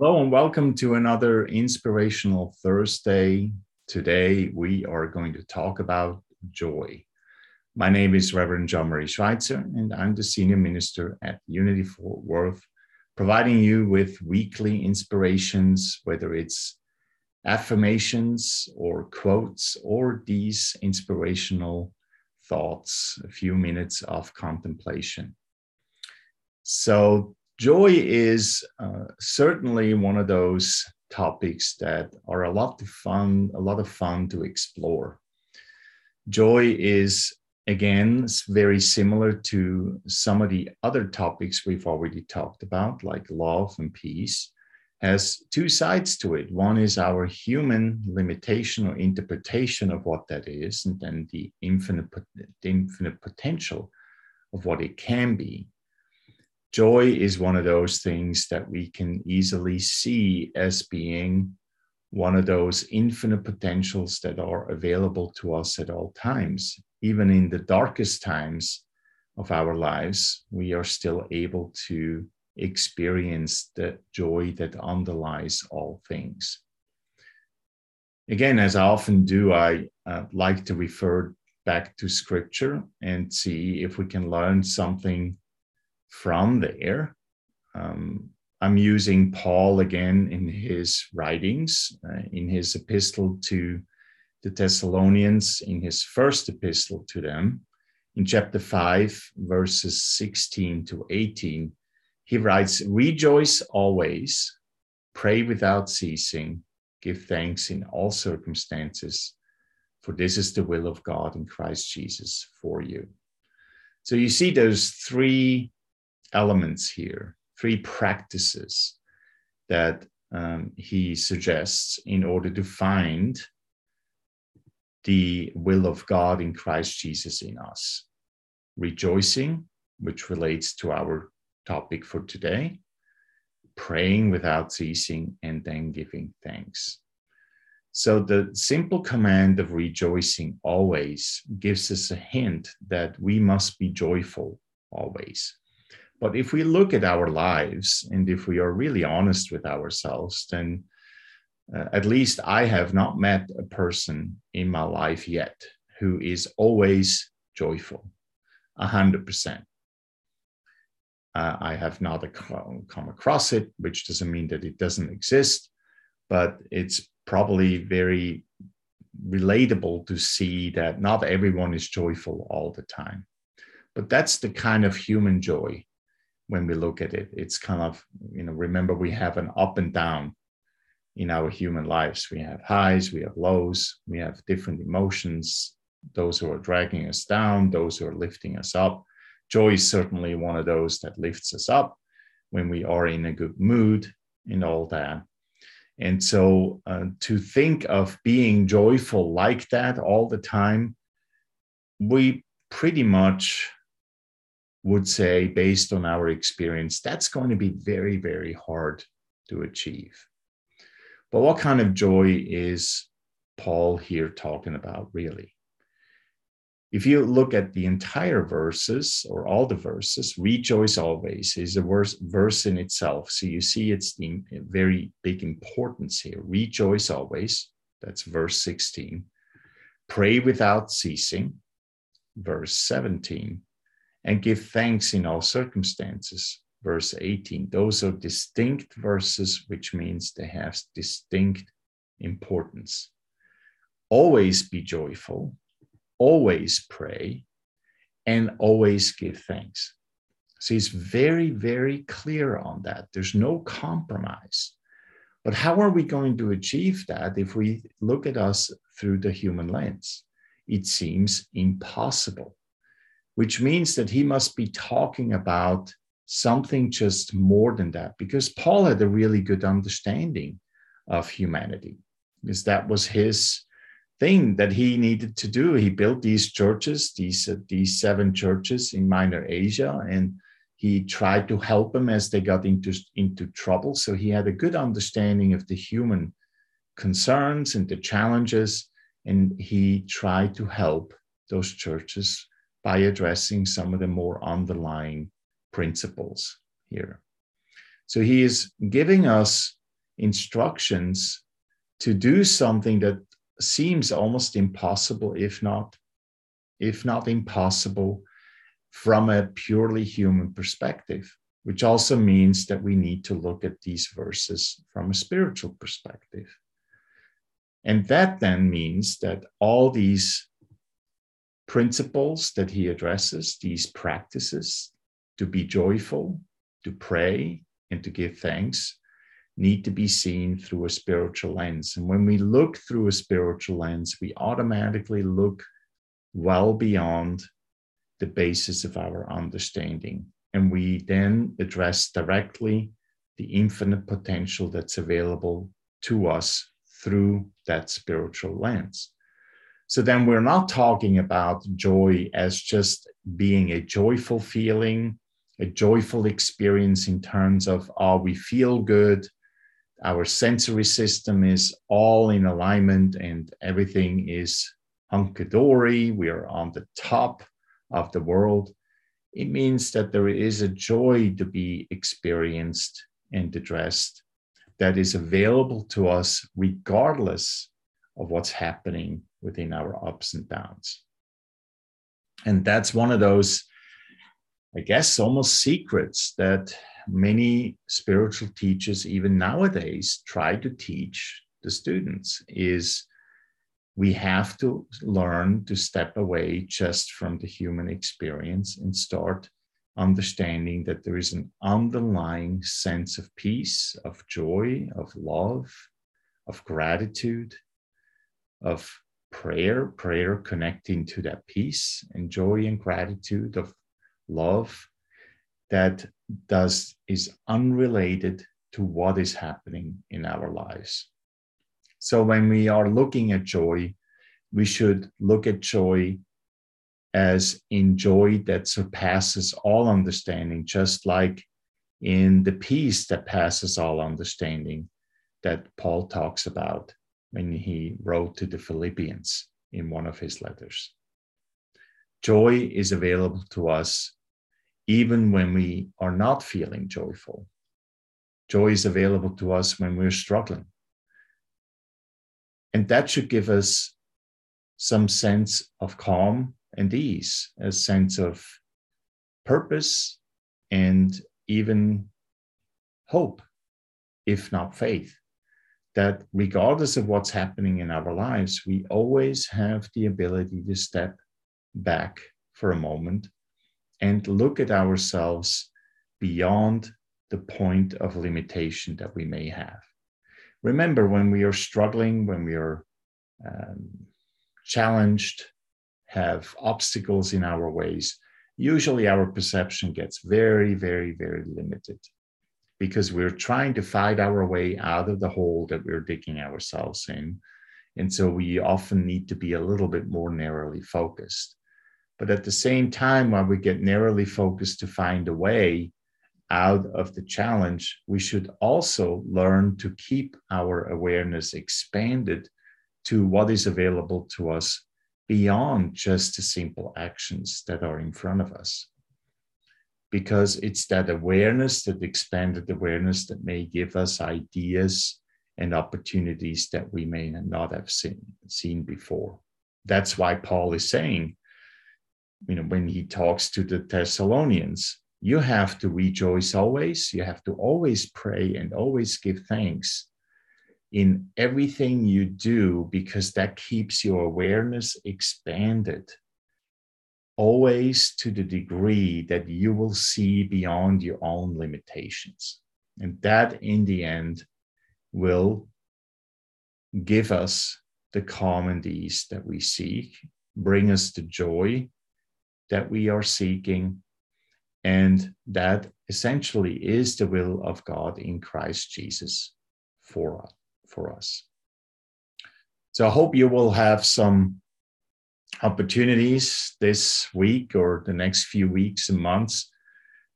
Hello and welcome to another inspirational Thursday. Today we are going to talk about joy. My name is Reverend John Marie Schweitzer, and I'm the senior minister at Unity Fort Worth, providing you with weekly inspirations, whether it's affirmations or quotes or these inspirational thoughts, a few minutes of contemplation. So, joy is uh, certainly one of those topics that are a lot of fun, a lot of fun to explore. Joy is again very similar to some of the other topics we've already talked about, like love and peace, has two sides to it. One is our human limitation or interpretation of what that is, and then the infinite, the infinite potential of what it can be joy is one of those things that we can easily see as being one of those infinite potentials that are available to us at all times. Even in the darkest times of our lives, we are still able to experience the joy that underlies all things. Again, as I often do, I uh, like to refer back to scripture and see if we can learn something from there. Um, I'm using Paul again in his writings, uh, in his epistle to the Thessalonians, in his first epistle to them, in chapter 5, verses 16 to 18. He writes, Rejoice always, pray without ceasing, give thanks in all circumstances, for this is the will of God in Christ Jesus for you. So you see those three elements here, three practices that um, he suggests in order to find the will of God in Christ Jesus in us. Rejoicing, which relates to our topic for today, praying without ceasing, and then giving thanks. So, the simple command of rejoicing always gives us a hint that we must be joyful always. But if we look at our lives and if we are really honest with ourselves, then uh, at least I have not met a person in my life yet who is always joyful, 100%. Uh, I have not come across it, which doesn't mean that it doesn't exist, but it's probably very relatable to see that not everyone is joyful all the time. But that's the kind of human joy when we look at it. It's kind of, you know, remember we have an up and down in our human lives. We have highs, we have lows, we have different emotions, those who are dragging us down, those who are lifting us up. Joy is certainly one of those that lifts us up when we are in a good mood and all that. And so uh, to think of being joyful like that all the time, we pretty much would say, based on our experience, that's going to be very, very hard to achieve. But what kind of joy is Paul here talking about, really? If you look at the entire verses or all the verses, rejoice always is a verse, verse in itself. So you see it's the very big importance here. Rejoice always, that's verse 16. Pray without ceasing, verse 17 and give thanks in all circumstances. Verse 18. Those are distinct verses, which means they have distinct importance. Always be joyful, always pray, and always give thanks. So he's very, very clear on that. There's no compromise. But how are we going to achieve that if we look at us through the human lens? It seems impossible which means that he must be talking about something just more than that, because Paul had a really good understanding of humanity, because that was his thing that he needed to do. He built these churches, these, uh, these seven churches in Minor Asia, and he tried to help them as they got into, into trouble. So he had a good understanding of the human concerns and the challenges, and he tried to help those churches by addressing some of the more underlying principles here. So he is giving us instructions to do something that seems almost impossible, if not, if not impossible, from a purely human perspective, which also means that we need to look at these verses from a spiritual perspective. And that then means that all these principles that he addresses, these practices to be joyful, to pray, and to give thanks, need to be seen through a spiritual lens. And when we look through a spiritual lens, we automatically look well beyond the basis of our understanding. And we then address directly the infinite potential that's available to us through that spiritual lens. So then we're not talking about joy as just being a joyful feeling, a joyful experience in terms of, oh, we feel good, our sensory system is all in alignment and everything is hunky dory, we are on the top of the world. It means that there is a joy to be experienced and addressed that is available to us regardless of what's happening within our ups and downs. And that's one of those, I guess, almost secrets that many spiritual teachers, even nowadays, try to teach the students is we have to learn to step away just from the human experience and start understanding that there is an underlying sense of peace, of joy, of love, of gratitude, of prayer, prayer connecting to that peace and joy and gratitude of love that does is unrelated to what is happening in our lives. So when we are looking at joy, we should look at joy as in joy that surpasses all understanding, just like in the peace that passes all understanding that Paul talks about when he wrote to the Philippians in one of his letters. Joy is available to us even when we are not feeling joyful. Joy is available to us when we're struggling. And that should give us some sense of calm and ease, a sense of purpose and even hope, if not faith that regardless of what's happening in our lives, we always have the ability to step back for a moment and look at ourselves beyond the point of limitation that we may have. Remember, when we are struggling, when we are um, challenged, have obstacles in our ways, usually our perception gets very, very, very limited because we're trying to fight our way out of the hole that we're digging ourselves in. And so we often need to be a little bit more narrowly focused. But at the same time, while we get narrowly focused to find a way out of the challenge, we should also learn to keep our awareness expanded to what is available to us beyond just the simple actions that are in front of us because it's that awareness, that expanded awareness that may give us ideas and opportunities that we may not have seen, seen before. That's why Paul is saying, you know, when he talks to the Thessalonians, you have to rejoice always, you have to always pray and always give thanks in everything you do because that keeps your awareness expanded always to the degree that you will see beyond your own limitations. And that, in the end, will give us the calm and ease that we seek, bring us the joy that we are seeking. And that essentially is the will of God in Christ Jesus for, for us. So I hope you will have some opportunities this week or the next few weeks and months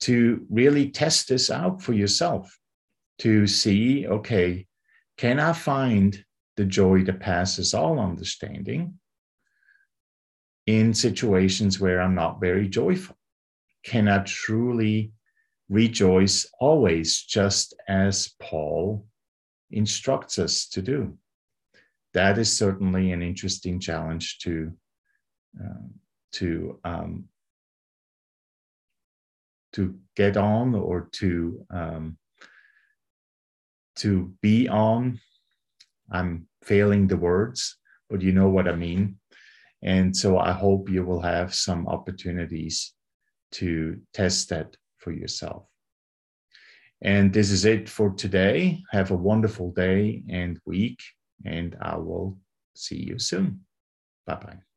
to really test this out for yourself to see okay, can I find the joy that passes all understanding in situations where I'm not very joyful? Can I truly rejoice always, just as Paul instructs us to do. That is certainly an interesting challenge to uh, to um, to get on or to um, to be on. I'm failing the words, but you know what I mean. And so I hope you will have some opportunities to test that for yourself. And this is it for today. Have a wonderful day and week, and I will see you soon. Bye bye.